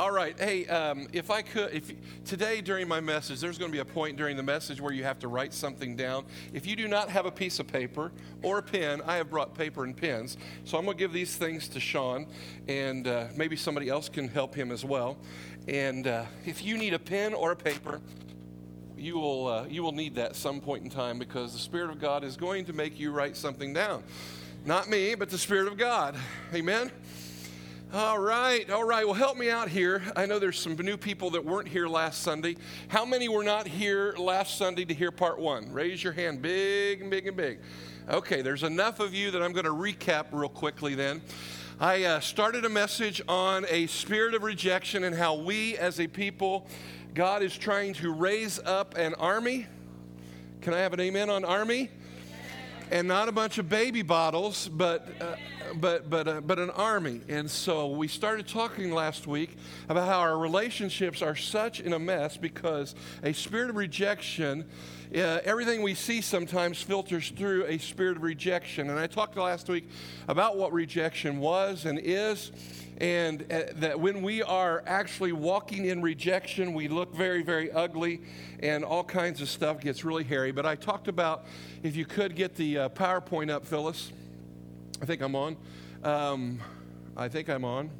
All right. Hey, um, if I could, if today during my message, there's going to be a point during the message where you have to write something down. If you do not have a piece of paper or a pen, I have brought paper and pens. So I'm going to give these things to Sean, and uh, maybe somebody else can help him as well. And uh, if you need a pen or a paper, you will uh, you will need that some point in time because the Spirit of God is going to make you write something down. Not me, but the Spirit of God. Amen. All right, all right. Well, help me out here. I know there's some new people that weren't here last Sunday. How many were not here last Sunday to hear part one? Raise your hand, big and big and big. Okay, there's enough of you that I'm going to recap real quickly then. I uh, started a message on a spirit of rejection and how we as a people, God is trying to raise up an army. Can I have an amen on army? and not a bunch of baby bottles, but uh, but but uh, but an army. And so we started talking last week about how our relationships are such in a mess because a spirit of rejection. Uh, everything we see sometimes filters through a spirit of rejection. And I talked last week about what rejection was and is and uh, that when we are actually walking in rejection, we look very, very ugly, and all kinds of stuff gets really hairy. But I talked about if you could get the uh, PowerPoint up, Phyllis. I think I'm on. Um, I think I'm on.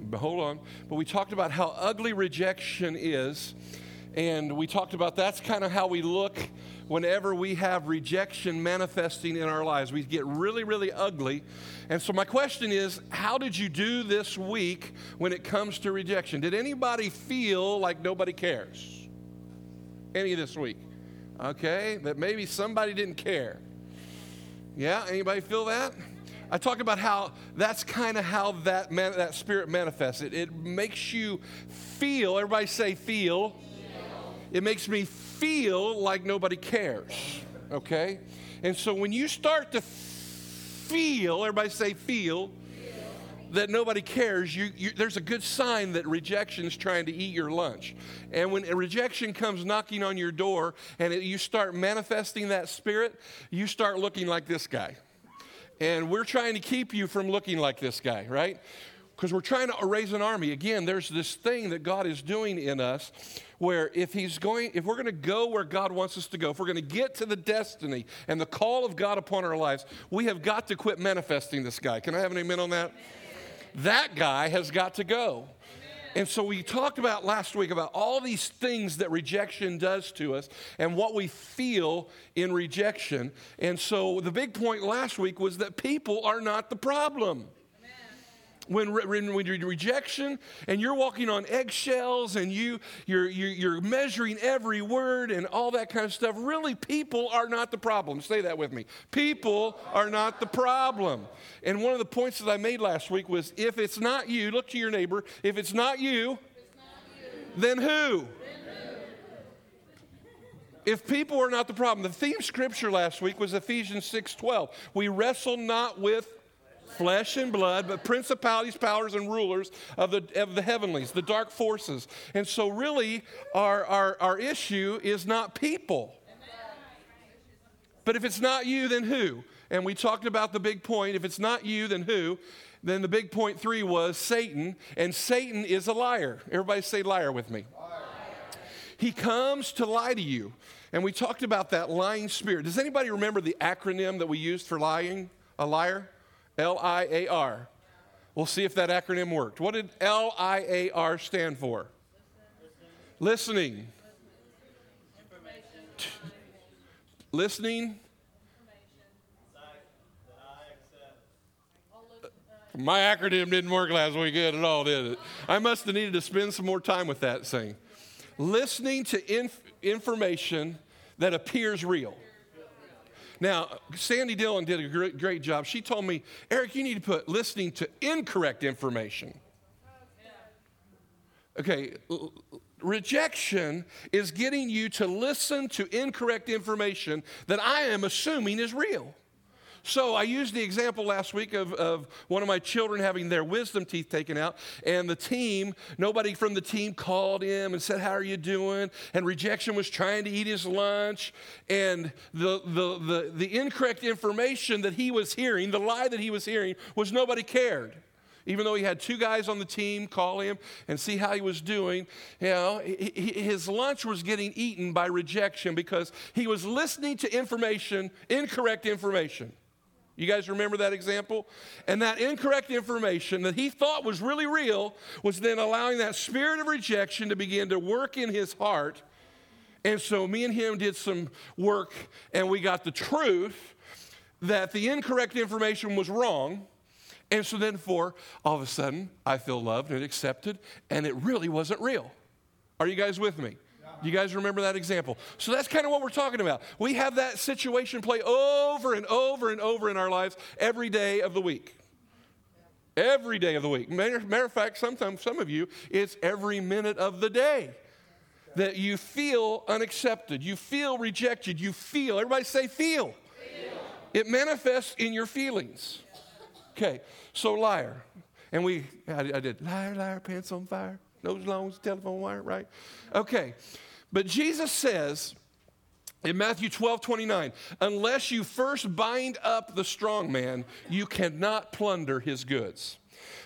But hold on. But we talked about how ugly rejection is, and we talked about that's kind of how we look whenever we have rejection manifesting in our lives. We get really, really ugly. And so, my question is how did you do this week when it comes to rejection? Did anybody feel like nobody cares? Any this week? Okay, that maybe somebody didn't care. Yeah, anybody feel that? I talk about how that's kind of how that man, that spirit manifests. It, it makes you feel. Everybody say feel. feel. It makes me feel like nobody cares. Okay? And so when you start to feel, everybody say feel, that nobody cares, you, you, there's a good sign that rejection is trying to eat your lunch. And when rejection comes knocking on your door and it, you start manifesting that spirit, you start looking like this guy. And we're trying to keep you from looking like this guy, right? Because we're trying to raise an army. Again, there's this thing that God is doing in us where if he's going if we're going to go where god wants us to go if we're going to get to the destiny and the call of god upon our lives we have got to quit manifesting this guy can i have an amen on that that guy has got to go and so we talked about last week about all these things that rejection does to us and what we feel in rejection. And so the big point last week was that people are not the problem when, when, when you're rejection and you're walking on eggshells and you, you're, you're, you're measuring every word and all that kind of stuff, really, people are not the problem. Say that with me. People are not the problem. And one of the points that I made last week was if it's not you, look to your neighbor, if it's not you, not you then who? if people are not the problem the theme scripture last week was ephesians 6.12 we wrestle not with flesh and blood, but principalities, powers, and rulers of the, of the heavenlies, the dark forces. And so, really, our, our, our issue is not people. But if it's not you, then who? And we talked about the big point. If it's not you, then who? Then the big point three was Satan, and Satan is a liar. Everybody say liar with me. He comes to lie to you. And we talked about that lying spirit. Does anybody remember the acronym that we used for lying? A liar? L I A R. We'll see if that acronym worked. What did L I A R stand for? Listening. Listening. My acronym didn't work last week good at all, did it? I must have needed to spend some more time with that thing. Listening to inf- information that appears real. Now, Sandy Dillon did a great, great job. She told me, Eric, you need to put listening to incorrect information. Okay, rejection is getting you to listen to incorrect information that I am assuming is real. So I used the example last week of, of one of my children having their wisdom teeth taken out, and the team, nobody from the team called him and said, How are you doing? And rejection was trying to eat his lunch. And the, the, the, the incorrect information that he was hearing, the lie that he was hearing, was nobody cared. Even though he had two guys on the team call him and see how he was doing, you know, his lunch was getting eaten by rejection because he was listening to information, incorrect information. You guys remember that example? And that incorrect information that he thought was really real was then allowing that spirit of rejection to begin to work in his heart. And so me and him did some work and we got the truth that the incorrect information was wrong. And so then for all of a sudden I feel loved and accepted and it really wasn't real. Are you guys with me? You guys remember that example? So that's kind of what we're talking about. We have that situation play over and over and over in our lives every day of the week. Every day of the week. Matter, matter of fact, sometimes some of you, it's every minute of the day that you feel unaccepted, you feel rejected, you feel. Everybody say feel. feel. It manifests in your feelings. Okay, so liar. And we, I, I did liar, liar, pants on fire, nose long, telephone wire, right? Okay. But Jesus says in Matthew 12 29, unless you first bind up the strong man, you cannot plunder his goods.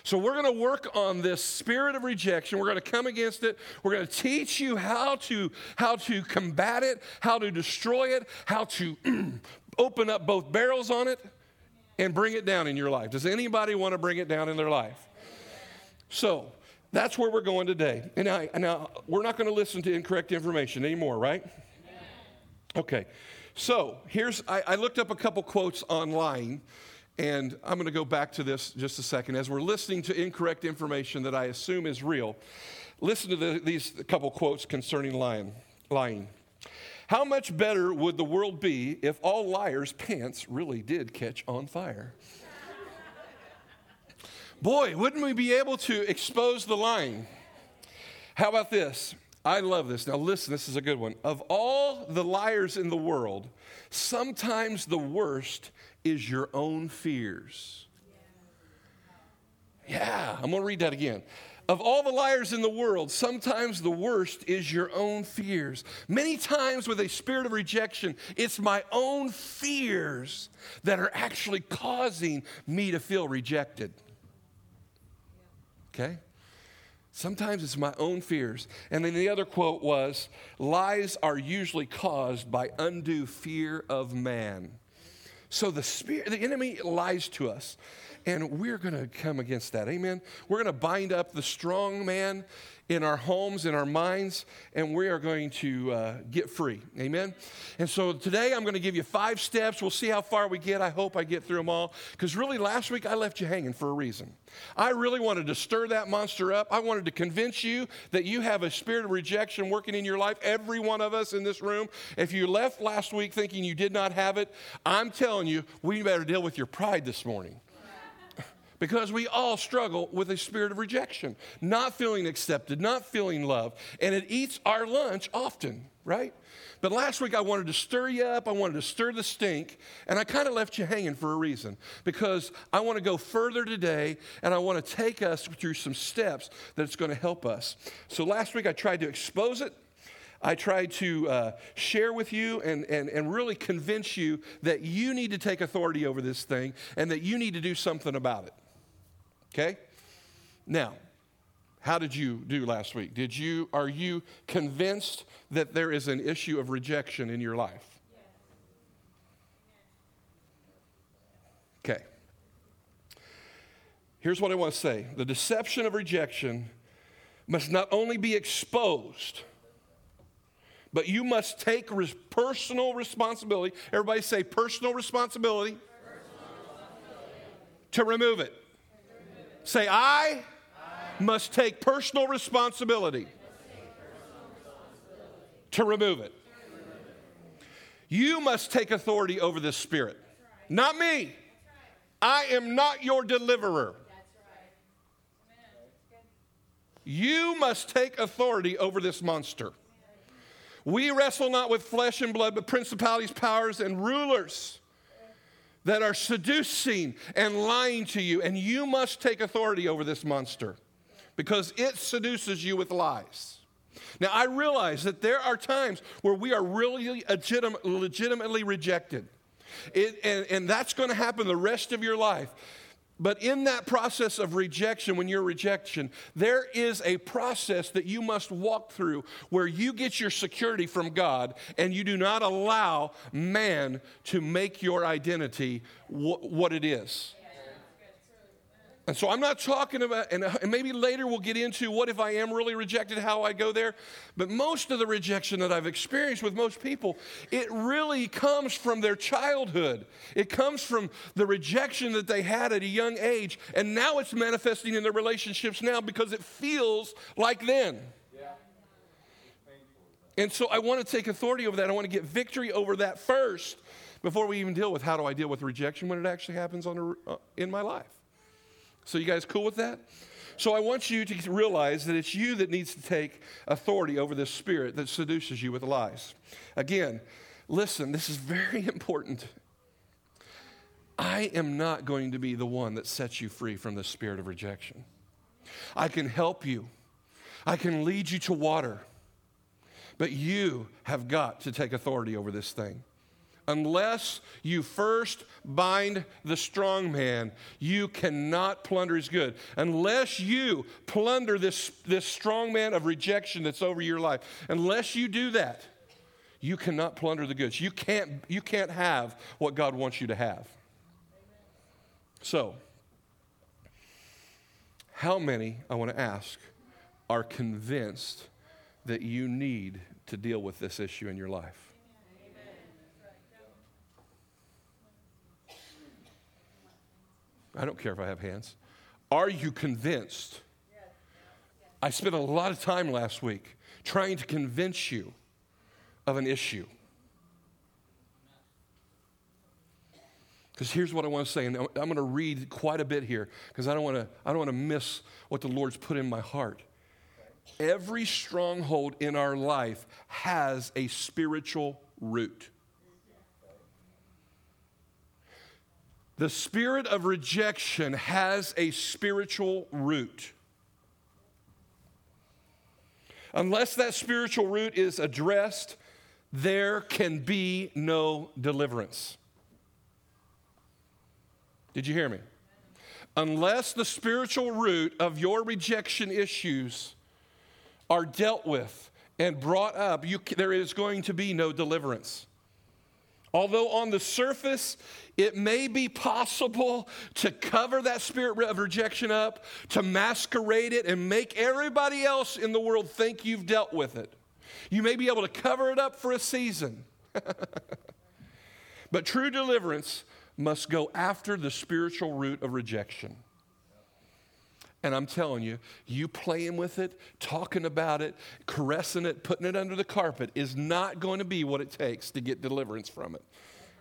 So we're going to work on this spirit of rejection. We're going to come against it. We're going to teach you how to how to combat it, how to destroy it, how to open up both barrels on it and bring it down in your life. Does anybody want to bring it down in their life? So, that's where we're going today. And now, now we're not going to listen to incorrect information anymore, right? Okay. So here's, I, I looked up a couple quotes online, and I'm going to go back to this just a second. As we're listening to incorrect information that I assume is real, listen to the, these couple quotes concerning lying. lying. How much better would the world be if all liars' pants really did catch on fire? Boy, wouldn't we be able to expose the lying? How about this? I love this. Now, listen, this is a good one. Of all the liars in the world, sometimes the worst is your own fears. Yeah, I'm going to read that again. Of all the liars in the world, sometimes the worst is your own fears. Many times, with a spirit of rejection, it's my own fears that are actually causing me to feel rejected okay? Sometimes it's my own fears. And then the other quote was lies are usually caused by undue fear of man. So the spirit, the enemy lies to us, and we're going to come against that. Amen. We're going to bind up the strong man in our homes, in our minds, and we are going to uh, get free. Amen? And so today I'm going to give you five steps. We'll see how far we get. I hope I get through them all. Because really, last week I left you hanging for a reason. I really wanted to stir that monster up. I wanted to convince you that you have a spirit of rejection working in your life. Every one of us in this room. If you left last week thinking you did not have it, I'm telling you, we better deal with your pride this morning because we all struggle with a spirit of rejection, not feeling accepted, not feeling loved, and it eats our lunch often, right? But last week I wanted to stir you up, I wanted to stir the stink, and I kind of left you hanging for a reason because I want to go further today and I want to take us through some steps that's going to help us. So last week I tried to expose it. I tried to uh, share with you and, and, and really convince you that you need to take authority over this thing and that you need to do something about it. Okay? Now, how did you do last week? Did you are you convinced that there is an issue of rejection in your life? Okay. Here's what I want to say. The deception of rejection must not only be exposed, but you must take res- personal responsibility. Everybody say personal responsibility, personal responsibility. to remove it. Say, I, I must take personal responsibility, take personal responsibility. to remove it. You must take authority over this spirit. Right. Not me. Right. I am not your deliverer. You must take authority over this monster. We wrestle not with flesh and blood, but principalities, powers, and rulers that are seducing and lying to you, and you must take authority over this monster because it seduces you with lies. Now, I realize that there are times where we are really legitim- legitimately rejected, it, and, and that's going to happen the rest of your life. But in that process of rejection, when you're rejection, there is a process that you must walk through where you get your security from God and you do not allow man to make your identity wh- what it is. And so I'm not talking about, and, and maybe later we'll get into what if I am really rejected, how I go there. But most of the rejection that I've experienced with most people, it really comes from their childhood. It comes from the rejection that they had at a young age. And now it's manifesting in their relationships now because it feels like then. And so I want to take authority over that. I want to get victory over that first before we even deal with how do I deal with rejection when it actually happens on a, uh, in my life. So, you guys cool with that? So, I want you to realize that it's you that needs to take authority over this spirit that seduces you with lies. Again, listen, this is very important. I am not going to be the one that sets you free from the spirit of rejection. I can help you, I can lead you to water, but you have got to take authority over this thing unless you first bind the strong man, you cannot plunder his good. Unless you plunder this, this strong man of rejection that's over your life, unless you do that, you cannot plunder the goods. You can't, you can't have what God wants you to have. So, how many, I want to ask, are convinced that you need to deal with this issue in your life? I don't care if I have hands. Are you convinced? I spent a lot of time last week trying to convince you of an issue. Because here's what I want to say, and I'm going to read quite a bit here because I don't want to I don't want to miss what the Lord's put in my heart. Every stronghold in our life has a spiritual root. The spirit of rejection has a spiritual root. Unless that spiritual root is addressed, there can be no deliverance. Did you hear me? Unless the spiritual root of your rejection issues are dealt with and brought up, you, there is going to be no deliverance. Although on the surface, it may be possible to cover that spirit of rejection up, to masquerade it, and make everybody else in the world think you've dealt with it. You may be able to cover it up for a season. but true deliverance must go after the spiritual root of rejection. And I'm telling you, you playing with it, talking about it, caressing it, putting it under the carpet is not going to be what it takes to get deliverance from it.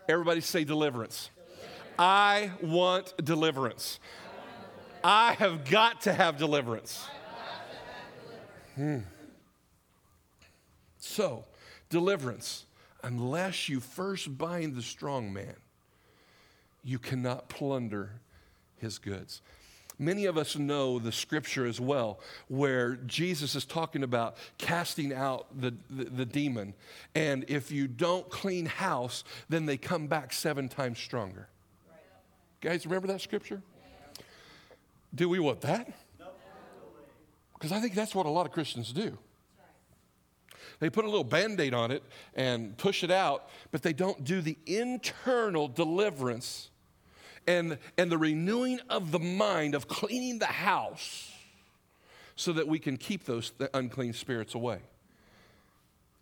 Everybody say deliverance. I want deliverance. I have got to have deliverance. Hmm. So, deliverance, unless you first bind the strong man, you cannot plunder his goods. Many of us know the scripture as well, where Jesus is talking about casting out the, the, the, demon. And if you don't clean house, then they come back seven times stronger. Guys, remember that scripture? Do we want that? Because I think that's what a lot of Christians do. They put a little band aid on it and push it out, but they don't do the internal deliverance and, and the renewing of the mind of cleaning the house so that we can keep those unclean spirits away.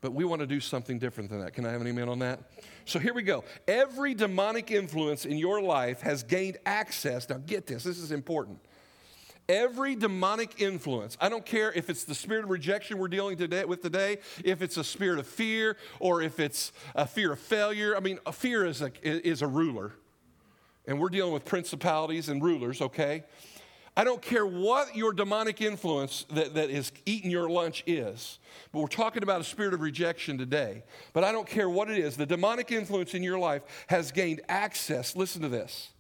But we want to do something different than that. Can I have an amen on that? So here we go. Every demonic influence in your life has gained access. Now, get this, this is important. Every demonic influence, I don't care if it's the spirit of rejection we're dealing today, with today, if it's a spirit of fear, or if it's a fear of failure. I mean, a fear is a, is a ruler and we're dealing with principalities and rulers, okay? I don't care what your demonic influence that, that is eating your lunch is, but we're talking about a spirit of rejection today. But I don't care what it is. The demonic influence in your life has gained access, listen to this,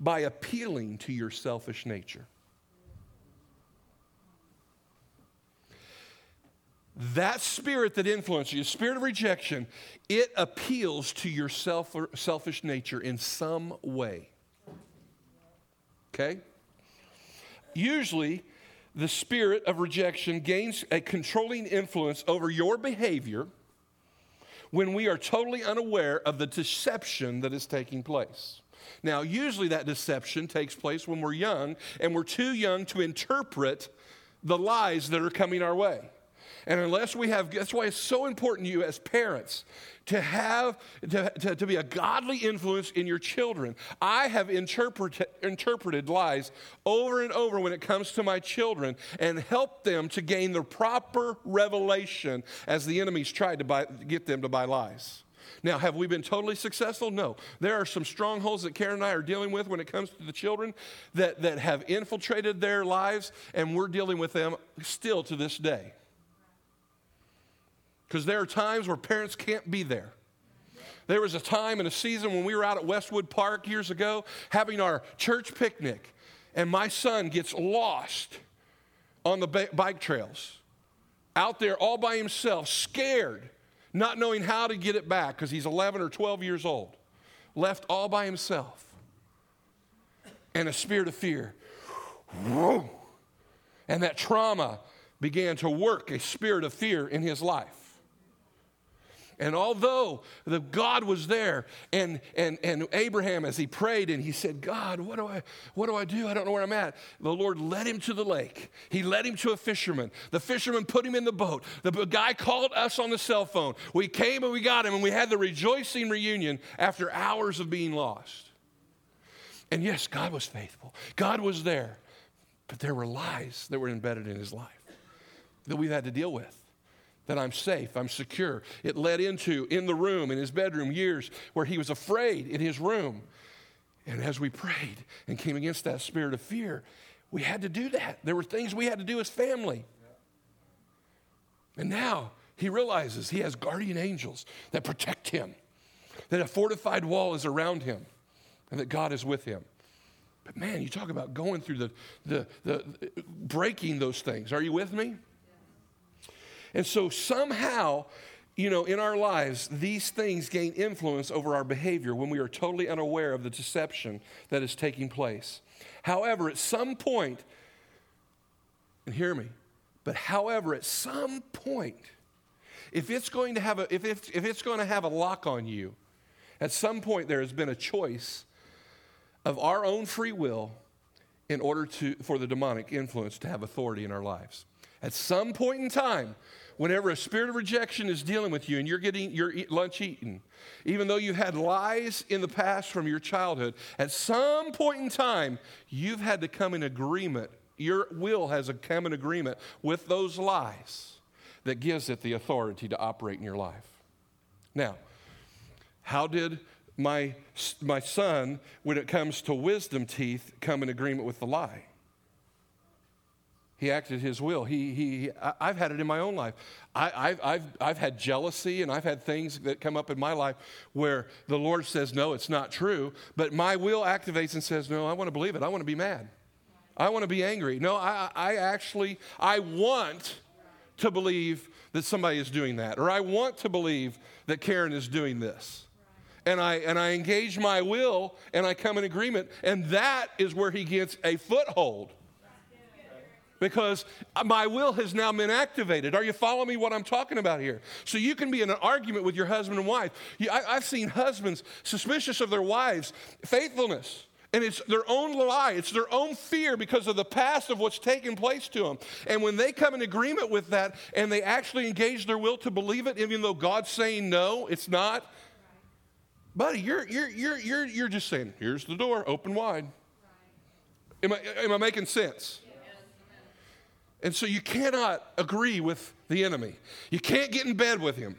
by appealing to your selfish nature. That spirit that influences you, spirit of rejection, it appeals to your self, selfish nature in some way. okay? Usually, the spirit of rejection gains a controlling influence over your behavior when we are totally unaware of the deception that is taking place. Now, usually that deception takes place when we're young and we're too young to interpret the lies that are coming our way. And unless we have, that's why it's so important to you as parents to have, to, to, to be a godly influence in your children. I have interpret, interpreted lies over and over when it comes to my children and helped them to gain the proper revelation as the enemies tried to buy, get them to buy lies. Now, have we been totally successful? No. There are some strongholds that Karen and I are dealing with when it comes to the children that, that have infiltrated their lives, and we're dealing with them still to this day. Because there are times where parents can't be there. There was a time and a season when we were out at Westwood Park years ago having our church picnic, and my son gets lost on the bike trails, out there all by himself, scared, not knowing how to get it back because he's 11 or 12 years old, left all by himself. And a spirit of fear. And that trauma began to work a spirit of fear in his life. And although the God was there, and, and, and Abraham, as he prayed and he said, God, what do, I, what do I do? I don't know where I'm at. The Lord led him to the lake. He led him to a fisherman. The fisherman put him in the boat. The guy called us on the cell phone. We came and we got him, and we had the rejoicing reunion after hours of being lost. And yes, God was faithful, God was there. But there were lies that were embedded in his life that we've had to deal with that I'm safe, I'm secure. It led into in the room, in his bedroom, years where he was afraid in his room. And as we prayed and came against that spirit of fear, we had to do that. There were things we had to do as family. And now he realizes he has guardian angels that protect him, that a fortified wall is around him, and that God is with him. But man, you talk about going through the, the, the breaking those things. Are you with me? And so somehow, you know, in our lives, these things gain influence over our behavior when we are totally unaware of the deception that is taking place. However, at some point, and hear me, but however, at some point, if it's going to have a, if, if, if it's going to have a lock on you, at some point there has been a choice of our own free will in order to, for the demonic influence to have authority in our lives. At some point in time, whenever a spirit of rejection is dealing with you and you're getting your lunch eaten, even though you've had lies in the past from your childhood, at some point in time, you've had to come in agreement. Your will has come in agreement with those lies that gives it the authority to operate in your life. Now, how did my, my son, when it comes to wisdom teeth, come in agreement with the lie? He acted his will. He, he, I've had it in my own life. I, have I've, I've had jealousy and I've had things that come up in my life where the Lord says, no, it's not true. But my will activates and says, no, I want to believe it. I want to be mad. I want to be angry. No, I, I actually, I want to believe that somebody is doing that. Or I want to believe that Karen is doing this. And I, and I engage my will and I come in agreement. And that is where he gets a foothold because my will has now been activated. Are you following me what I'm talking about here? So you can be in an argument with your husband and wife. I, I've seen husbands suspicious of their wives' faithfulness. And it's their own lie, it's their own fear because of the past of what's taken place to them. And when they come in agreement with that and they actually engage their will to believe it, even though God's saying no, it's not, buddy, you're, you're, you're, you're, you're just saying, here's the door, open wide. Am I, am I making sense? And so you cannot agree with the enemy. You can't get in bed with him.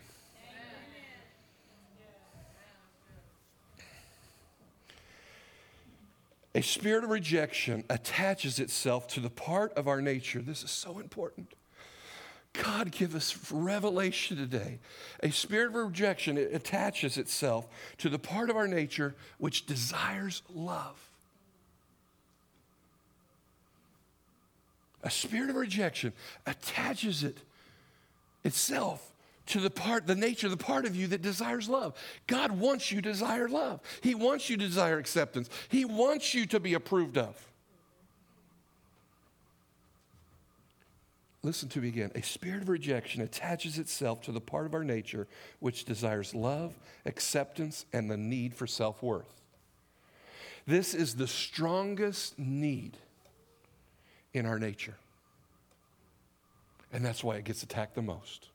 A spirit of rejection attaches itself to the part of our nature. This is so important. God give us revelation today. A spirit of rejection it attaches itself to the part of our nature which desires love. a spirit of rejection attaches it itself to the part, the nature, the part of you that desires love. God wants you to desire love. He wants you to desire acceptance. He wants you to be approved of. Listen to me again. A spirit of rejection attaches itself to the part of our nature which desires love, acceptance, and the need for self worth. This is the strongest need in our nature. And that's why it gets attacked the most.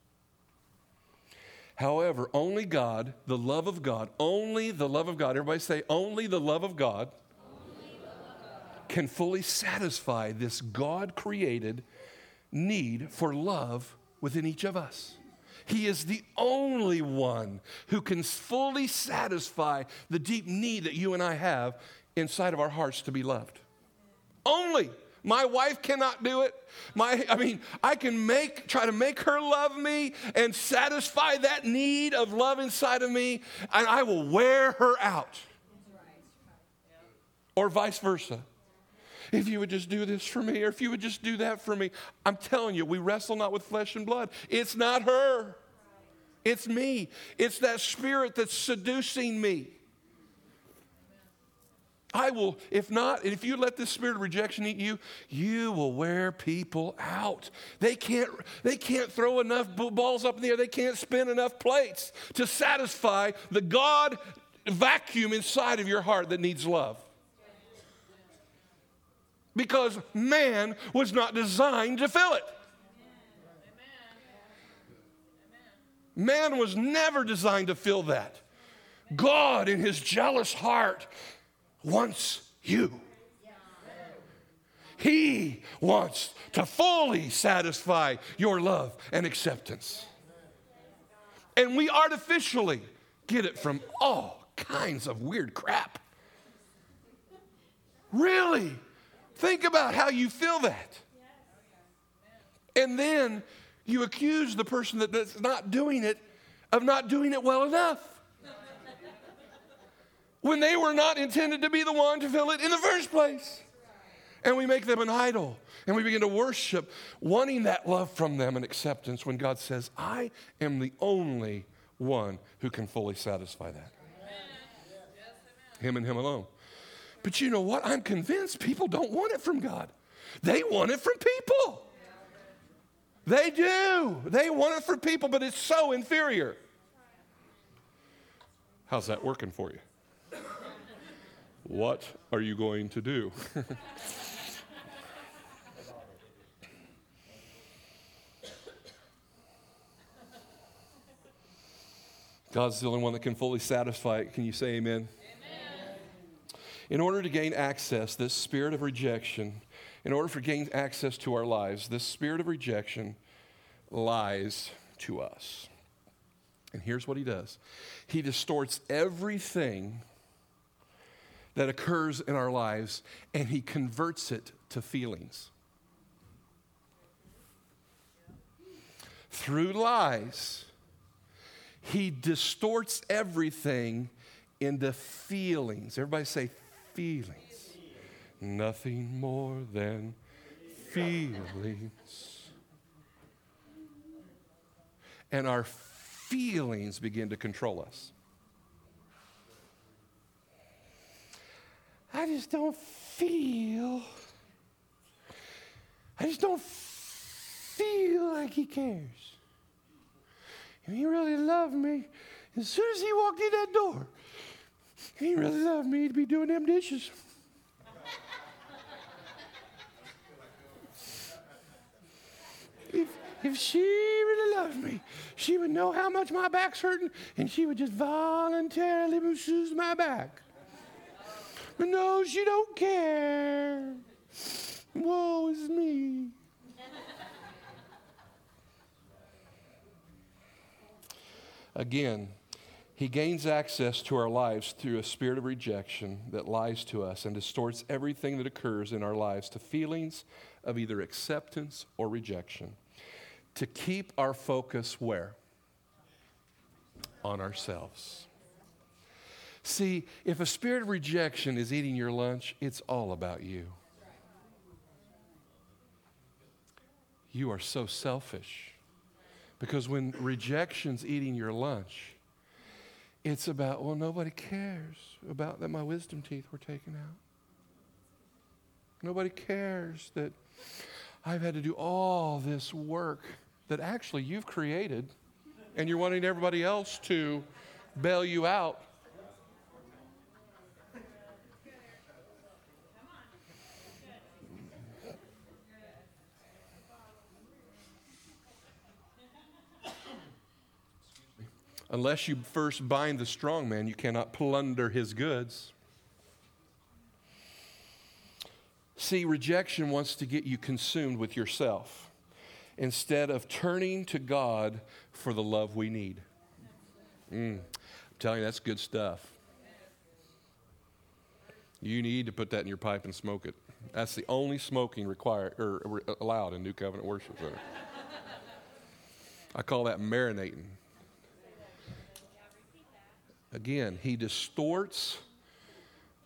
However, only God, the love of God, only the love of God, everybody say, only the love of God, love of God. can fully satisfy this God created need for love within each of us. He is the only one who can fully satisfy the deep need that you and I have inside of our hearts to be loved. Only. My wife cannot do it. My, I mean, I can make, try to make her love me and satisfy that need of love inside of me, and I will wear her out. Or vice versa. If you would just do this for me, or if you would just do that for me. I'm telling you, we wrestle not with flesh and blood. It's not her, it's me. It's that spirit that's seducing me. I will, if not, and if you let this spirit of rejection eat you, you will wear people out. They can't, they can't throw enough balls up in the air, they can't spin enough plates to satisfy the God vacuum inside of your heart that needs love. Because man was not designed to fill it. Man was never designed to fill that. God, in his jealous heart, wants you. He wants to fully satisfy your love and acceptance. And we artificially get it from all kinds of weird crap. Really? Think about how you feel that. And then you accuse the person that's not doing it of not doing it well enough when they were not intended to be the one to fill it in the first place. And we make them an idol. And we begin to worship, wanting that love from them and acceptance when God says, I am the only one who can fully satisfy that. Him and Him alone. But you know what? I'm convinced people don't want it from God, they want it from people. They do. They want it from people, but it's so inferior. How's that working for you? What are you going to do? God's the only one that can fully satisfy it. Can you say amen? amen? In order to gain access, this spirit of rejection, in order for gain access to our lives, this spirit of rejection lies to us. And here's what he does he distorts everything that occurs in our lives and he converts it to feelings. Through lies, he distorts everything into feelings. Everybody say feelings. Nothing more than feelings. And our feelings begin to control us. I just don't feel, I just don't feel like he cares. If he really loved me, as soon as he walked in that door, he really loved me to be doing them dishes. if, if she really loved me, she would know how much my back's hurting and she would just voluntarily masseuse my back. No, she don't care. Woe is me. Again, he gains access to our lives through a spirit of rejection that lies to us and distorts everything that occurs in our lives to feelings of either acceptance or rejection. To keep our focus where? On ourselves. See, if a spirit of rejection is eating your lunch, it's all about you. You are so selfish. Because when rejection's eating your lunch, it's about, well, nobody cares about that my wisdom teeth were taken out. Nobody cares that I've had to do all this work that actually you've created, and you're wanting everybody else to bail you out. Unless you first bind the strong man, you cannot plunder his goods. See, rejection wants to get you consumed with yourself instead of turning to God for the love we need. Mm, I'm telling you, that's good stuff. You need to put that in your pipe and smoke it. That's the only smoking required or allowed in New Covenant Worship Center. I call that marinating. Again, he distorts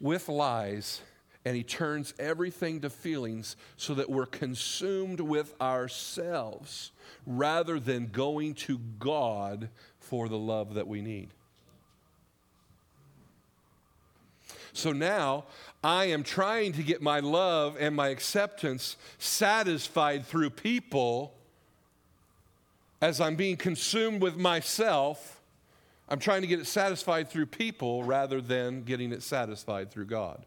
with lies and he turns everything to feelings so that we're consumed with ourselves rather than going to God for the love that we need. So now I am trying to get my love and my acceptance satisfied through people as I'm being consumed with myself. I'm trying to get it satisfied through people rather than getting it satisfied through God.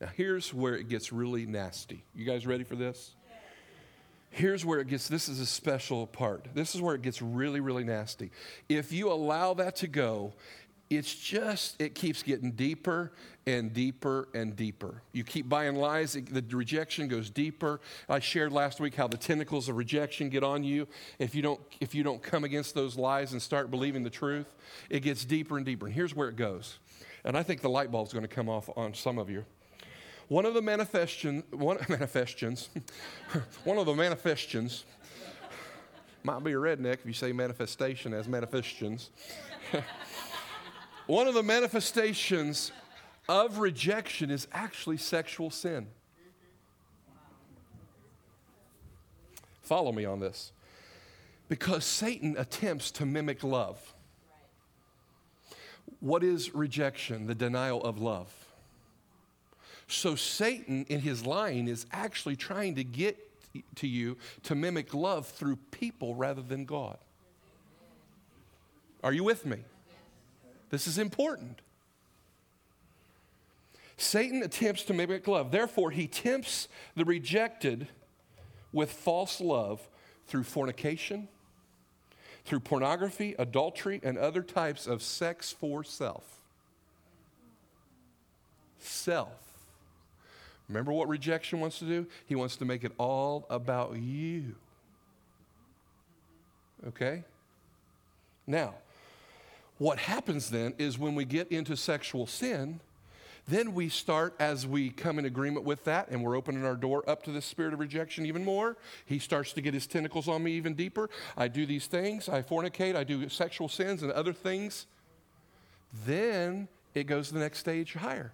Now, here's where it gets really nasty. You guys ready for this? Here's where it gets, this is a special part. This is where it gets really, really nasty. If you allow that to go, it's just, it keeps getting deeper and deeper and deeper. You keep buying lies, the rejection goes deeper. I shared last week how the tentacles of rejection get on you. If you don't, if you don't come against those lies and start believing the truth, it gets deeper and deeper. And here's where it goes. And I think the light bulb's going to come off on some of you. One of the manifestation, one, manifestations, one of the manifestations, might be a redneck if you say manifestation as manifestations. One of the manifestations of rejection is actually sexual sin. Follow me on this. Because Satan attempts to mimic love. What is rejection? The denial of love. So Satan, in his lying, is actually trying to get to you to mimic love through people rather than God. Are you with me? This is important. Satan attempts to mimic love. Therefore, he tempts the rejected with false love through fornication, through pornography, adultery, and other types of sex for self. Self. Remember what rejection wants to do? He wants to make it all about you. Okay? Now, what happens then is when we get into sexual sin, then we start, as we come in agreement with that and we're opening our door up to the spirit of rejection even more, he starts to get his tentacles on me even deeper. I do these things, I fornicate, I do sexual sins and other things. Then it goes to the next stage higher.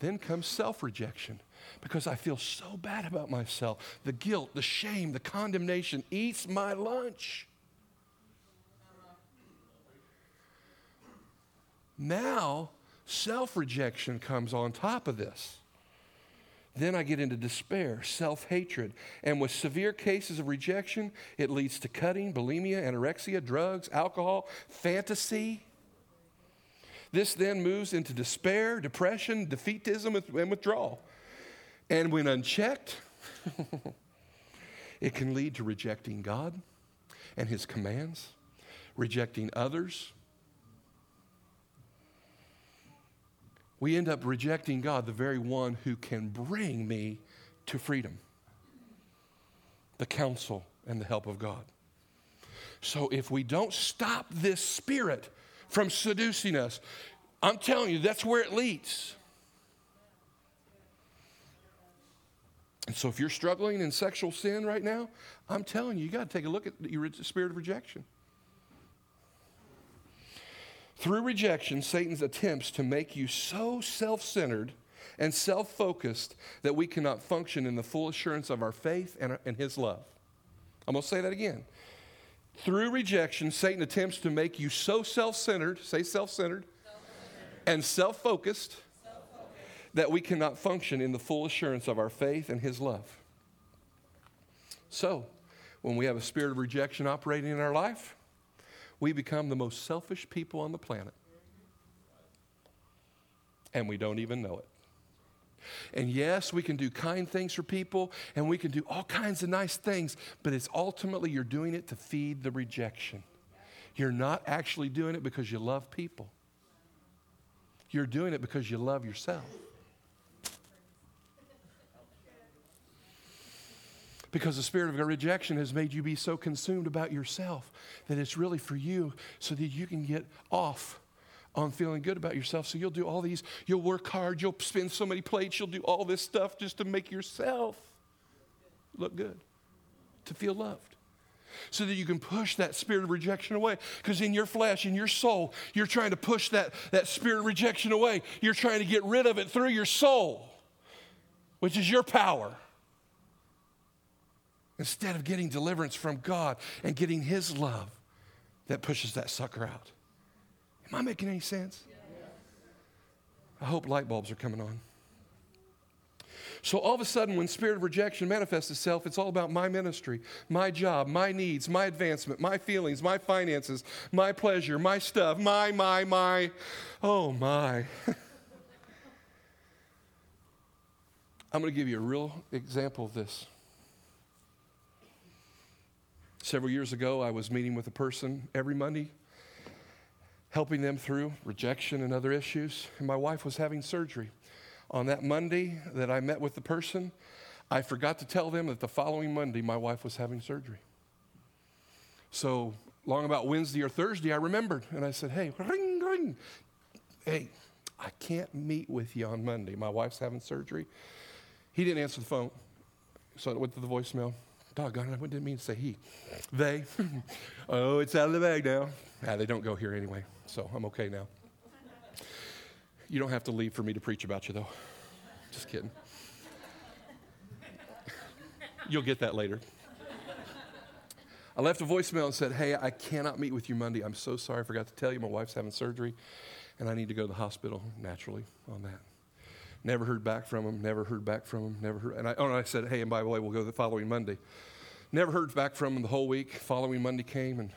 Then comes self rejection because I feel so bad about myself. The guilt, the shame, the condemnation eats my lunch. Now, self rejection comes on top of this. Then I get into despair, self hatred. And with severe cases of rejection, it leads to cutting, bulimia, anorexia, drugs, alcohol, fantasy. This then moves into despair, depression, defeatism, and withdrawal. And when unchecked, it can lead to rejecting God and His commands, rejecting others. We end up rejecting God, the very one who can bring me to freedom, the counsel and the help of God. So if we don't stop this spirit from seducing us, I'm telling you, that's where it leads. And so, if you're struggling in sexual sin right now, I'm telling you, you got to take a look at your spirit of rejection. Through rejection, Satan's attempts to make you so self centered and self focused that we cannot function in the full assurance of our faith and, and his love. I'm going to say that again. Through rejection, Satan attempts to make you so self centered, say self centered, and self focused that we cannot function in the full assurance of our faith and His love. So, when we have a spirit of rejection operating in our life, we become the most selfish people on the planet. And we don't even know it. And yes, we can do kind things for people and we can do all kinds of nice things, but it's ultimately you're doing it to feed the rejection. You're not actually doing it because you love people, you're doing it because you love yourself. Because the spirit of rejection has made you be so consumed about yourself that it's really for you so that you can get off on feeling good about yourself. So you'll do all these, you'll work hard, you'll spin so many plates, you'll do all this stuff just to make yourself look good, to feel loved. So that you can push that spirit of rejection away. Because in your flesh, in your soul, you're trying to push that, that spirit of rejection away. You're trying to get rid of it through your soul, which is your power instead of getting deliverance from God and getting His love that pushes that sucker out. Am I making any sense? I hope light bulbs are coming on. So all of a sudden, when spirit of rejection manifests itself, it's all about my ministry, my job, my needs, my advancement, my feelings, my finances, my pleasure, my stuff, my, my, my. Oh, my. I'm going to give you a real example of this. Several years ago, I was meeting with a person every Monday, helping them through rejection and other issues. And my wife was having surgery. On that Monday that I met with the person, I forgot to tell them that the following Monday my wife was having surgery. So, long about Wednesday or Thursday, I remembered and I said, Hey, ring, ring. Hey, I can't meet with you on Monday. My wife's having surgery. He didn't answer the phone, so it went to the voicemail. Doggone it, I didn't mean to say he. They. oh, it's out of the bag now. Ah, they don't go here anyway, so I'm okay now. You don't have to leave for me to preach about you, though. Just kidding. You'll get that later. I left a voicemail and said, Hey, I cannot meet with you Monday. I'm so sorry. I forgot to tell you. My wife's having surgery, and I need to go to the hospital naturally on that. Never heard back from him, never heard back from him, never heard. And I, oh, and I said, hey, and by the way, we'll go the following Monday. Never heard back from him the whole week. Following Monday came, and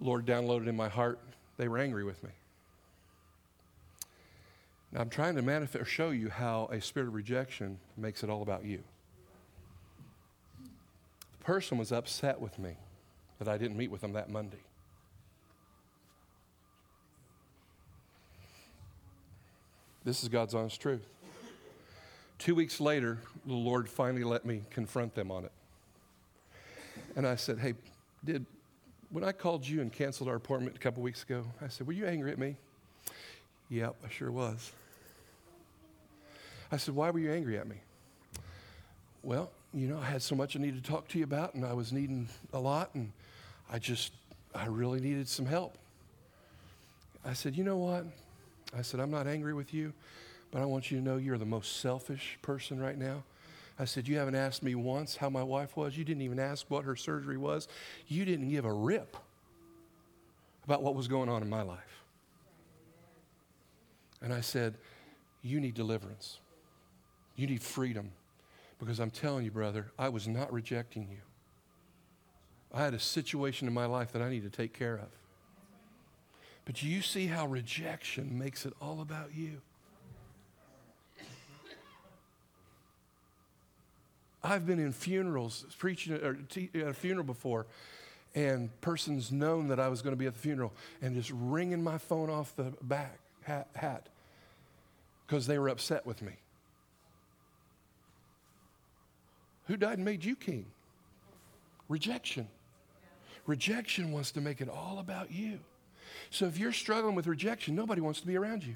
Lord downloaded in my heart, they were angry with me. Now, I'm trying to manifest or show you how a spirit of rejection makes it all about you. The person was upset with me that I didn't meet with them that Monday. This is God's honest truth. Two weeks later, the Lord finally let me confront them on it. And I said, Hey, did when I called you and canceled our appointment a couple weeks ago, I said, Were you angry at me? Yep, I sure was. I said, Why were you angry at me? Well, you know, I had so much I needed to talk to you about, and I was needing a lot, and I just, I really needed some help. I said, You know what? I said, I'm not angry with you, but I want you to know you're the most selfish person right now. I said, You haven't asked me once how my wife was. You didn't even ask what her surgery was. You didn't give a rip about what was going on in my life. And I said, You need deliverance. You need freedom. Because I'm telling you, brother, I was not rejecting you. I had a situation in my life that I need to take care of. But you see how rejection makes it all about you. I've been in funerals, preaching at a funeral before, and persons known that I was going to be at the funeral, and just ringing my phone off the back hat because they were upset with me. Who died and made you king? Rejection. Rejection wants to make it all about you. So if you're struggling with rejection, nobody wants to be around you.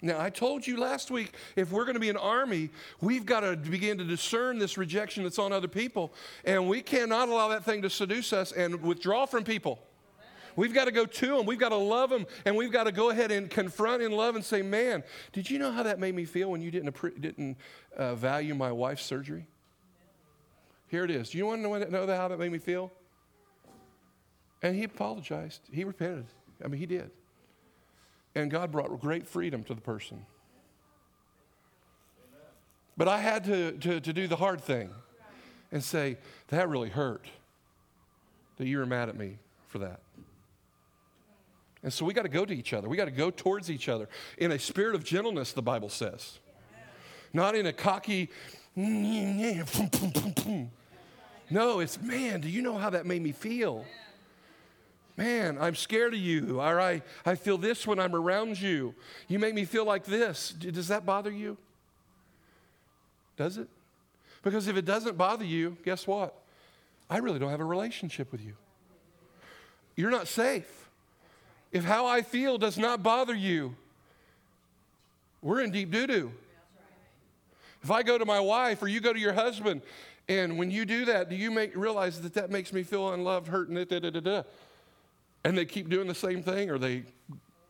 Now, I told you last week, if we're going to be an army, we've got to begin to discern this rejection that's on other people. And we cannot allow that thing to seduce us and withdraw from people. We've got to go to them. We've got to love them. And we've got to go ahead and confront in love and say, man, did you know how that made me feel when you didn't, didn't uh, value my wife's surgery? Here it is. Do you want to know, how that made me feel? And he apologized. He repented. I mean, he did. And God brought great freedom to the person. But I had to, to, to do the hard thing and say, that really hurt that you were mad at me for that. And so we got to go to each other. We got to go towards each other in a spirit of gentleness, the Bible says. Not in a cocky, no, it's, man, do you know how that made me feel? Man, I'm scared of you, or I, I feel this when I'm around you. You make me feel like this. Does that bother you? Does it? Because if it doesn't bother you, guess what? I really don't have a relationship with you. You're not safe. If how I feel does not bother you, we're in deep doo doo. If I go to my wife or you go to your husband, and when you do that, do you make, realize that that makes me feel unloved, hurt, and da, da, da, da, and they keep doing the same thing or they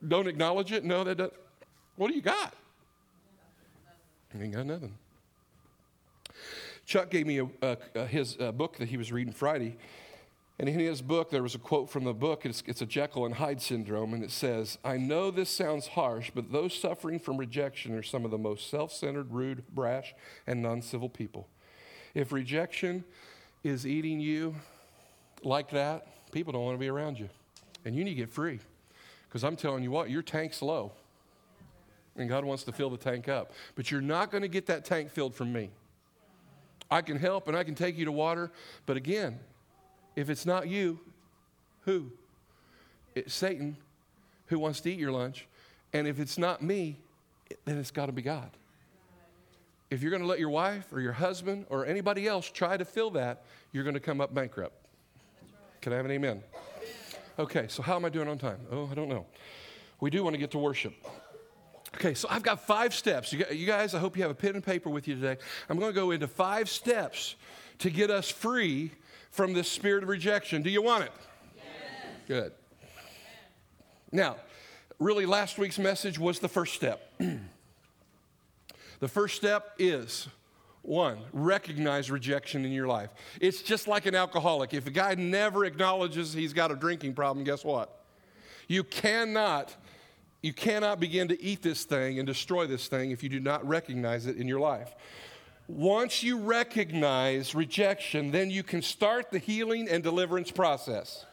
don't acknowledge it? No, they don't. What do you got? You ain't got nothing. Chuck gave me a, a, his a book that he was reading Friday. And in his book, there was a quote from the book. It's, it's, a Jekyll and Hyde syndrome, and it says, I know this sounds harsh, but those suffering from rejection are some of the most self centered, rude, brash, and non civil people. If rejection is eating you like that, people don't want to be around you. And you need to get free. Because I'm telling you what, your tank's low. And God wants to fill the tank up. But you're not going to get that tank filled from me. I can help and I can take you to water, but again, if it's not you, who? It's Satan who wants to eat your lunch. And if it's not me, then it's got to be God. If you're going to let your wife or your husband or anybody else try to fill that, you're going to come up bankrupt. Can I have an amen? Okay, so how am I doing on time? Oh, I don't know. We do want to get to worship. Okay, so I've got five steps. You guys, I hope you have a pen and paper with you today. I'm going to go into five steps to get us free from this spirit of rejection. Do you want it? Yes. Good. Now, really, last week's message was the first step. the first step is one, recognize rejection in your life. It's just like an alcoholic. If a guy never acknowledges he's got a drinking problem, guess what? You cannot you cannot begin to eat this thing and destroy this thing if you do not recognize it in your life. Once you recognize rejection, then you can start the healing and deliverance process.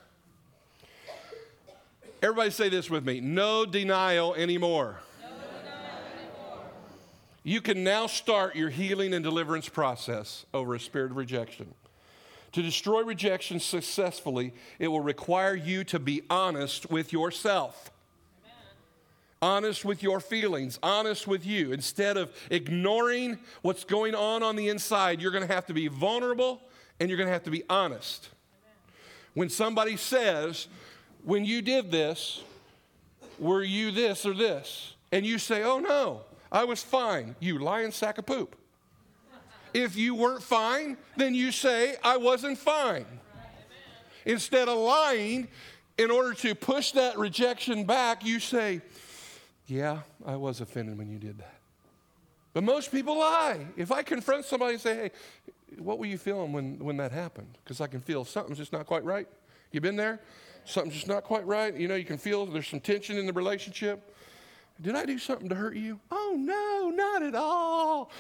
Everybody say this with me no denial anymore. You can now start your healing and deliverance process over a spirit of rejection. To destroy rejection successfully, it will require you to be honest with yourself honest with your feelings, honest with you. Instead of ignoring what's going on on the inside, you're going to have to be vulnerable and you're going to have to be honest. When somebody says, When you did this, were you this or this? And you say, Oh no, I was fine. You lying sack of poop. If you weren't fine, then you say, I wasn't fine. Instead of lying, in order to push that rejection back, you say, yeah, I was offended when you did that. But most people lie. If I confront somebody and say, hey, what were you feeling when, when that happened? Because I can feel something's just not quite right. You been there? Something's just not quite right. You know, you can feel there's some tension in the relationship. Did I do something to hurt you? Oh, no, not at all.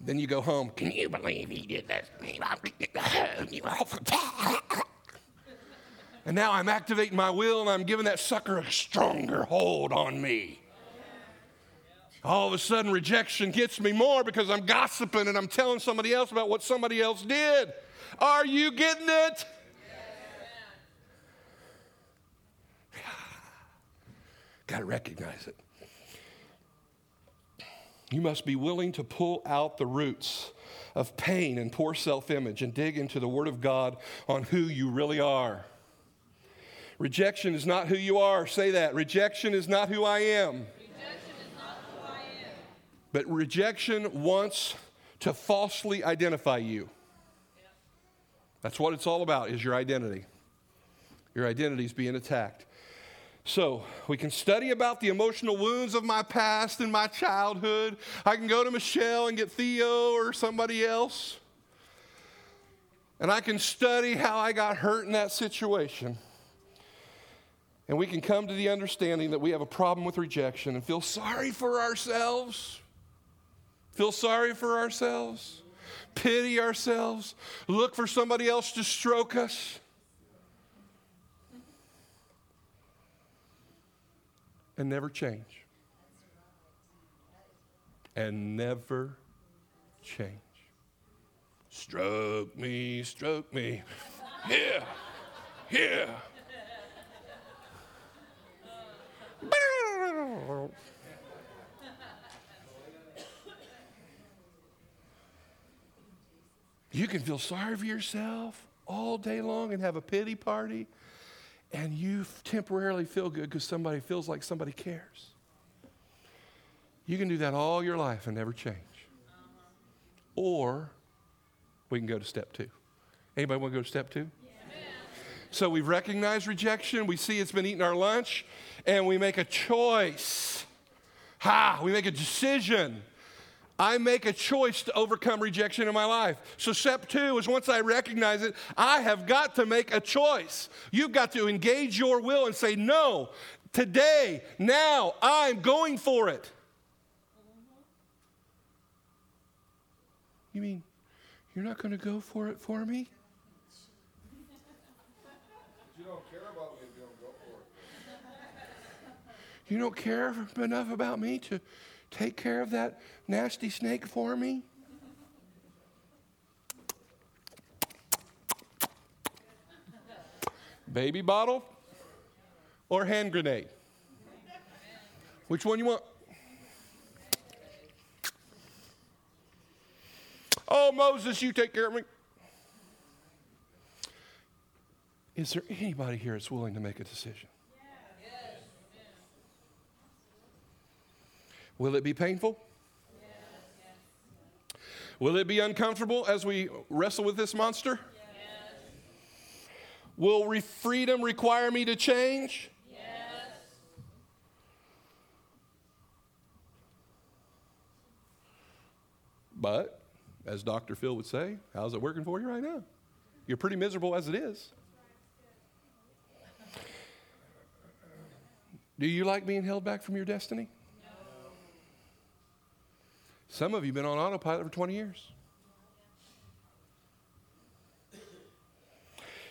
then you go home. Can you believe he did that? And now I'm activating my will and I'm giving that sucker a stronger hold on me. All of a sudden, rejection gets me more because I'm gossiping and I'm telling somebody else about what somebody else did. Are you getting it? Got to recognize it. You must be willing to pull out the roots of pain and poor self image and dig into the Word of God on who you really are. Rejection is not who you are. Say that. Rejection is not who I am. But rejection wants to falsely identify you. That's what it's all about is your identity. Your identity is being attacked. So, we can study about the emotional wounds of my past and my childhood. I can go to Michelle and get Theo or somebody else. And I can study how I got hurt in that situation. And we can come to the understanding that we have a problem with rejection and feel sorry for ourselves. Feel sorry for ourselves. Pity ourselves. Look for somebody else to stroke us. And never change. And never change. Stroke me, stroke me. Here, here. You can feel sorry for yourself all day long and have a pity party, and you temporarily feel good because somebody feels like somebody cares. You can do that all your life and never change. Or we can go to step two. Anybody want to go to step two? So we've recognized rejection. We see it's been eating our lunch, and we make a choice. Ha! We make a decision. I make a choice to overcome rejection in my life. So, step two is once I recognize it, I have got to make a choice. You've got to engage your will and say, No, today, now, I'm going for it. You mean you're not going to go for it for me? You don't care about me if you don't go for it. You don't care enough about me to take care of that nasty snake for me? Baby bottle or hand grenade? Which one you want? Oh, Moses, you take care of me. Is there anybody here that's willing to make a decision? Will it be painful? Will it be uncomfortable as we wrestle with this monster? Will re- freedom require me to change? But, as Dr. Phil would say, how's it working for you right now? You're pretty miserable as it is. Do you like being held back from your destiny? Some of you have been on autopilot for 20 years.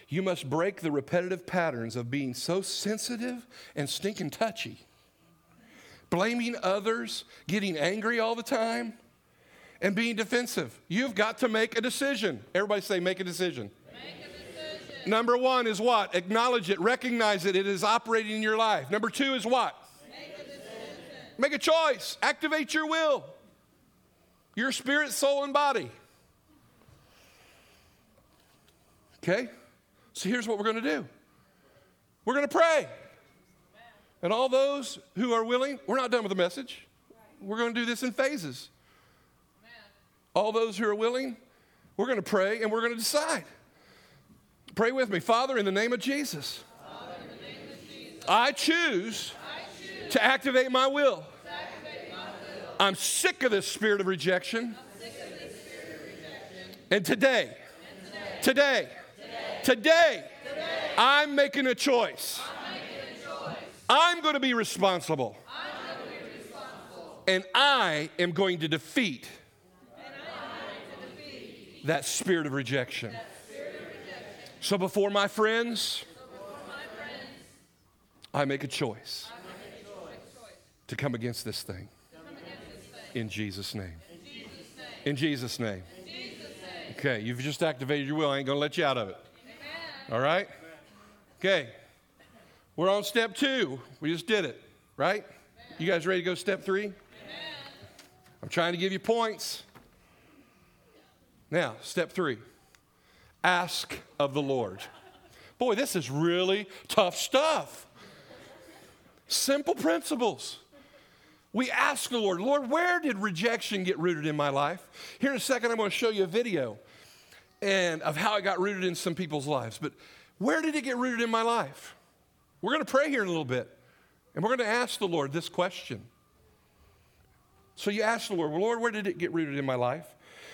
You must break the repetitive patterns of being so sensitive and stinking touchy, blaming others, getting angry all the time, and being defensive. You've got to make a decision. Everybody say, make a decision. Make a decision. Number one is what? Acknowledge it, recognize it, it is operating in your life. Number two is what? Make a decision. Make a choice, activate your will, your spirit, soul, and body. Okay? So here's what we're going to do we're going to pray. And all those who are willing, we're not done with the message. We're going to do this in phases. All those who are willing, we're going to pray and we're going to decide. Pray with me. Father, in the name of Jesus, I choose to activate my will. I'm sick of this spirit of rejection. And today, today, today, I'm making a choice. I'm going to be responsible. And I am going to defeat that spirit of rejection. So before my friends, I make a choice to come against this thing. In Jesus' name. In Jesus' name. Okay, you've just activated your will. I ain't going to let you out of it. All right? Okay. We're on step two. We just did it, right? You guys ready to go step three? I'm trying to give you points. Now, step three ask of the Lord. Boy, this is really tough stuff. Simple principles. We ask the Lord, Lord, where did rejection get rooted in my life? Here in a second, I'm going to show you a video and of how it got rooted in some people's lives. But where did it get rooted in my life? We're going to pray here in a little bit, and we're going to ask the Lord this question. So you ask the Lord, Lord, where did it get rooted in my life?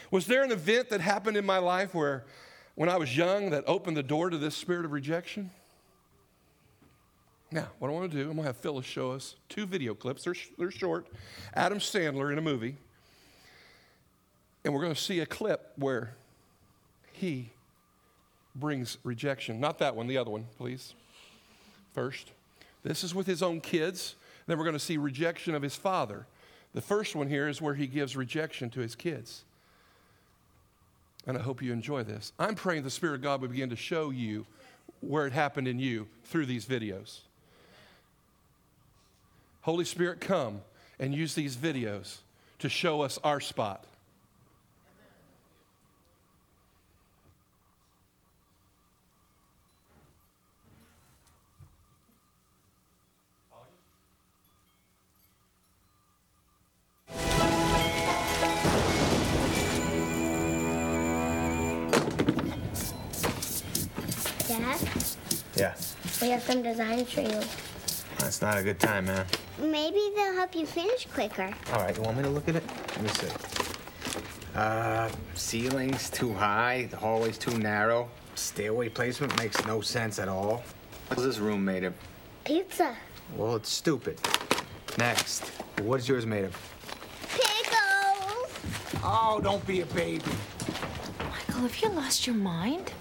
Was there an event that happened in my life where when I was young that opened the door to this spirit of rejection? Now, what I want to do, I'm going to have Phyllis show us two video clips. They're, they're short. Adam Sandler in a movie. And we're going to see a clip where he brings rejection. Not that one, the other one, please. First. This is with his own kids. Then we're going to see rejection of his father. The first one here is where he gives rejection to his kids. And I hope you enjoy this. I'm praying the Spirit of God would begin to show you where it happened in you through these videos. Holy Spirit, come and use these videos to show us our spot. Dad, Yeah. we have some designs for you. That's not a good time, man. Maybe they'll help you finish quicker. All right, you want me to look at it? Let me see. Uh, ceiling's too high, the hallway's too narrow. Stairway placement makes no sense at all. What's this room made of? Pizza. Well, it's stupid. Next. What is yours made of? Pickles. Oh, don't be a baby. Michael, have you lost your mind?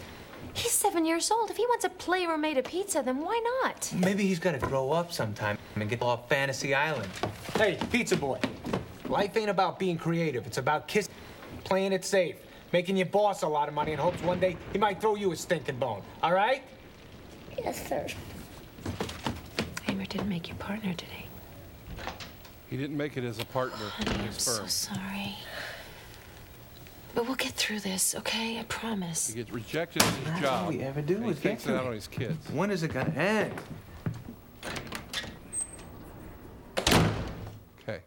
He's seven years old. If he wants a playroom made of pizza, then why not? Maybe he's gonna grow up sometime and get off Fantasy Island. Hey, pizza boy. Life ain't about being creative. It's about kissing, playing it safe, making your boss a lot of money in hopes one day he might throw you a stinking bone. All right? Yes, sir. Ammer didn't make you partner today. He didn't make it as a partner in Honey, I'm his so sorry. But we'll get through this, okay? I promise. He gets rejected at his That's job. all we ever do and he is get takes it to out it. on his kids. When is it gonna end? Okay.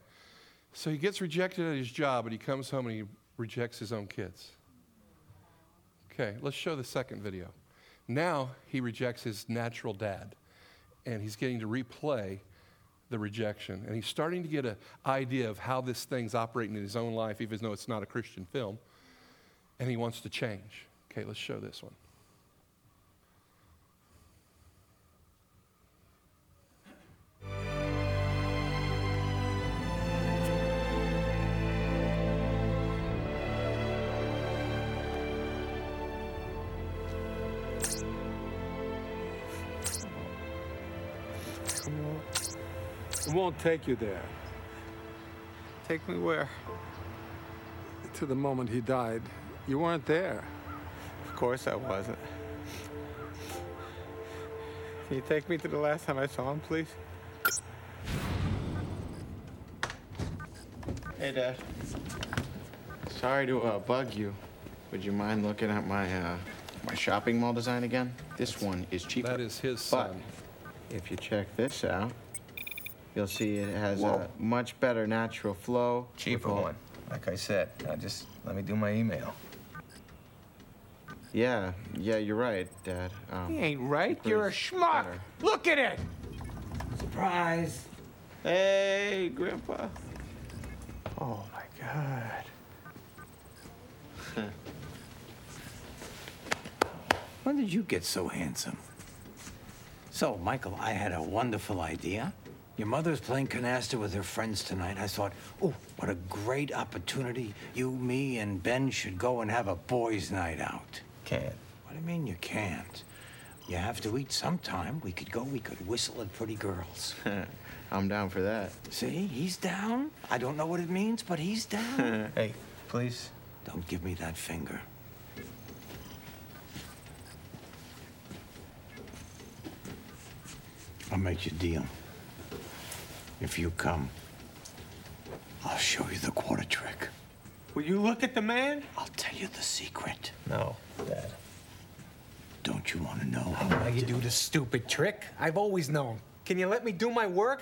So he gets rejected at his job, and he comes home and he rejects his own kids. Okay, let's show the second video. Now he rejects his natural dad, and he's getting to replay the rejection. And he's starting to get an idea of how this thing's operating in his own life, even though it's not a Christian film. And he wants to change. Okay, let's show this one. It won't take you there. Take me where? To the moment he died, you weren't there. Of course I wasn't. Can you take me to the last time I saw him, please? Hey, Dad. Sorry to uh, bug you. Would you mind looking at my uh, my shopping mall design again? This one is cheaper. That is his But son. if you check this out, you'll see it has a much better natural flow. Cheaper one. Like I said, now just let me do my email. Yeah, yeah, you're right, Dad. Um, He ain't right. You're a schmuck. better. Look at it. Surprise. Hey, Grandpa. Oh my God. When did you get so handsome? So, Michael, I had a wonderful idea. Your mother's playing canasta with her friends tonight. I thought, oh, what a great opportunity. You, me, and Ben should go and have a boys' night out. Can't. What do you mean you can't? You have to eat sometime. We could go, we could whistle at pretty girls. I'm down for that. See, he's down. I don't know what it means, but he's down. Hey, please. don't give me that finger. I'll make you a deal. If you come, I'll show you the quarter trick. Will you look at the man? I'll tell you the secret. No, Dad. Don't you do the stupid trick? I've always known. Can you let me do my work?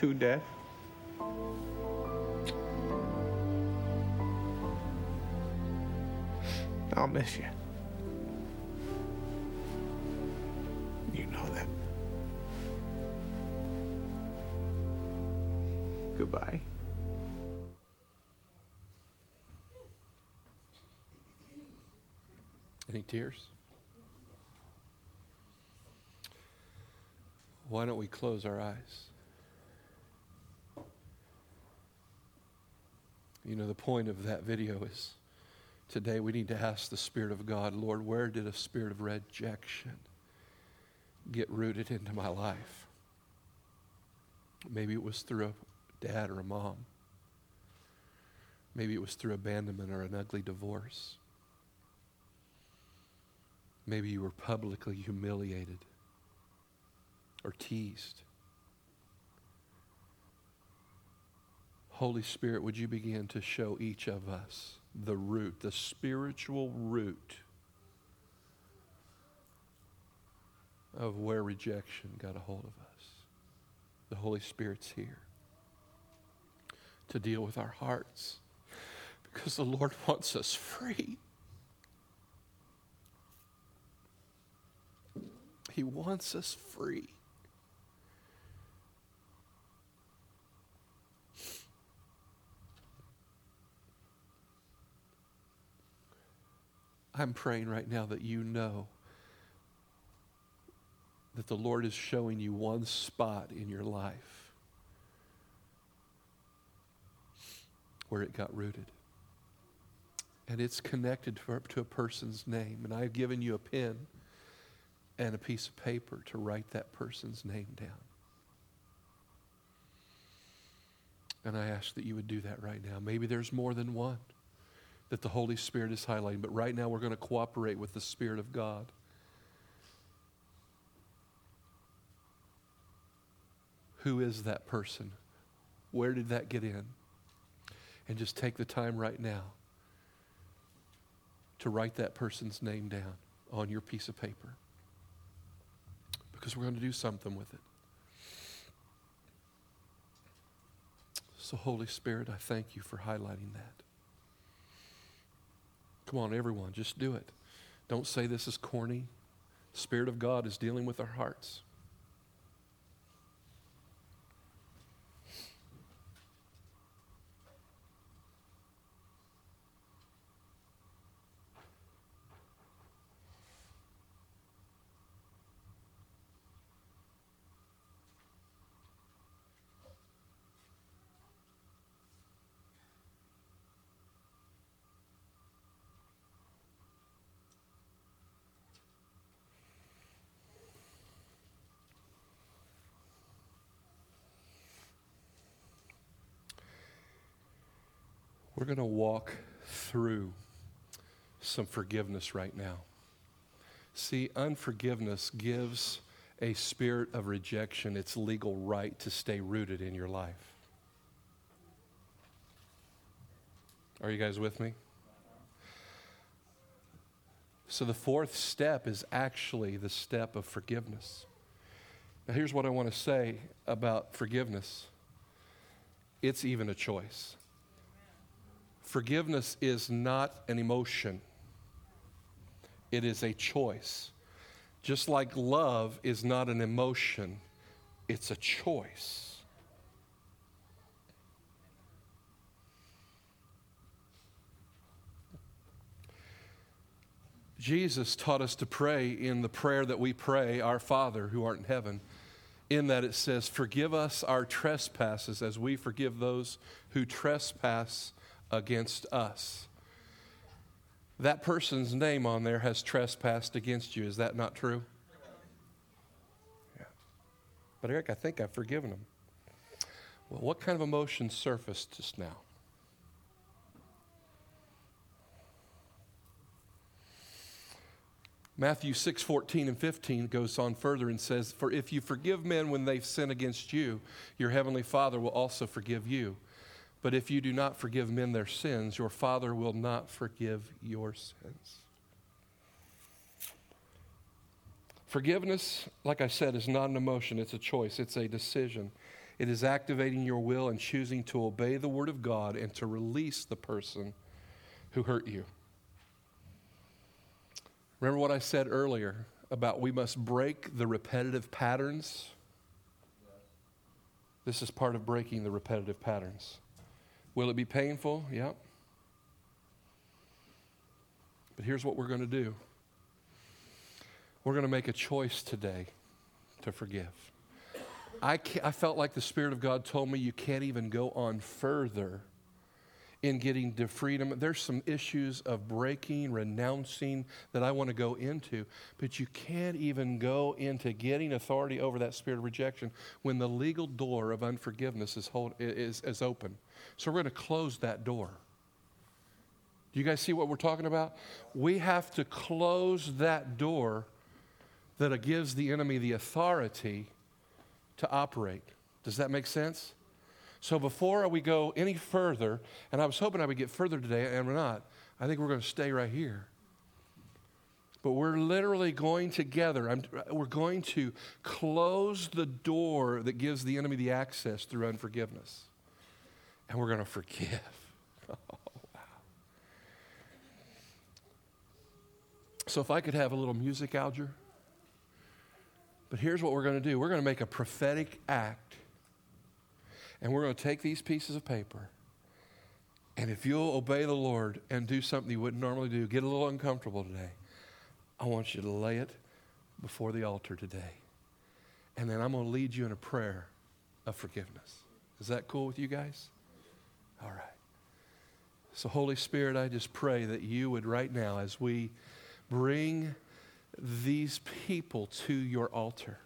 Too, Dad. I'll miss you. You know that. Goodbye. Any tears? Why don't we close our eyes? You know, the point of that video is today we need to ask the Spirit of God, Lord, where did a spirit of rejection get rooted into my life? Maybe it was through a dad or a mom. Maybe it was through abandonment or an ugly divorce. Maybe you were publicly humiliated or teased. Holy Spirit, would you begin to show each of us the root, the spiritual root of where rejection got a hold of us? The Holy Spirit's here to deal with our hearts because the Lord wants us free. He wants us free. I'm praying right now that you know that the Lord is showing you one spot in your life where it got rooted. And it's connected to, a person's name. And I've given you a pen and a piece of paper to write that person's name down. And I ask that you would do that right now. Maybe there's more than one that the Holy Spirit is highlighting, but right now we're going to cooperate with the Spirit of God. Who is that person? Where did that get in? And just take the time right now to write that person's name down on your piece of paper because we're going to do something with it. So, Holy Spirit, I thank you for highlighting that. Come on, everyone, just do it. Don't say this is corny. Spirit of God is dealing with our hearts. Going to walk through some forgiveness right now. See, unforgiveness gives a spirit of rejection its legal right to stay rooted in your life. Are you guys with me? So, the fourth step is actually the step of forgiveness. Now, here's what I want to say about forgiveness it's even a choice. Forgiveness is not an emotion, it is a choice. Just like love is not an emotion, it's a choice. Jesus taught us to pray in the prayer that we pray, Our Father who art in heaven, in that it says, Forgive us our trespasses as we forgive those who trespass against us. That person's name on there has trespassed against you. Is that not true? Yeah. But Eric, I think I've forgiven him. Well, what kind of emotion surfaced just now? Matthew 6, 14 and 15 goes on further and says, For if you forgive men when they've sinned against you, your heavenly Father will also forgive you. But if you do not forgive men their sins, your Father will not forgive your sins. Forgiveness, like I said, is not an emotion, it's a choice, it's a decision. It is activating your will and choosing to obey the Word of God and to release the person who hurt you. Remember what I said earlier about we must break the repetitive patterns? This is part of breaking the repetitive patterns. Will it be painful? Yep. But here's what we're going to do we're going to make a choice today to forgive. I, I felt like the Spirit of God told me you can't even go on further in getting to freedom. There's some issues of breaking, renouncing that I want to go into, but you can't even go into getting authority over that spirit of rejection when the legal door of unforgiveness is, hold, is, is open. So we're going to close that door. Do you guys see what we're talking about? We have to close that door that gives the enemy the authority to operate. Does that make sense? So before we go any further, and I was hoping I would get further today, and we're not, I think we're going to stay right here. But we're literally going together. I'm, we're going to close the door that gives the enemy the access through unforgiveness. And we're going to forgive. Oh, wow. So if I could have a little music, Alger. But here's what we're going to do we're going to make a prophetic act and we're going to take these pieces of paper. And if you'll obey the Lord and do something you wouldn't normally do, get a little uncomfortable today, I want you to lay it before the altar today. And then I'm going to lead you in a prayer of forgiveness. Is that cool with you guys? All right. So, Holy Spirit, I just pray that you would right now, as we bring these people to your altar,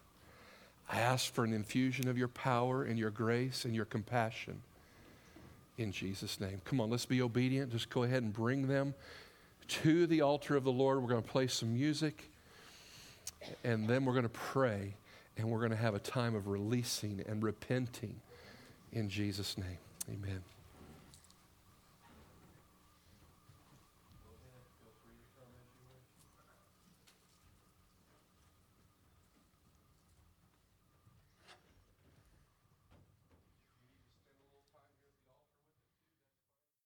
I ask for an infusion of your power and your grace and your compassion in Jesus' name. Come on, let's be obedient. Just go ahead and bring them to the altar of the Lord. We're going to play some music, and then we're going to pray, and we're going to have a time of releasing and repenting in Jesus' name. Amen.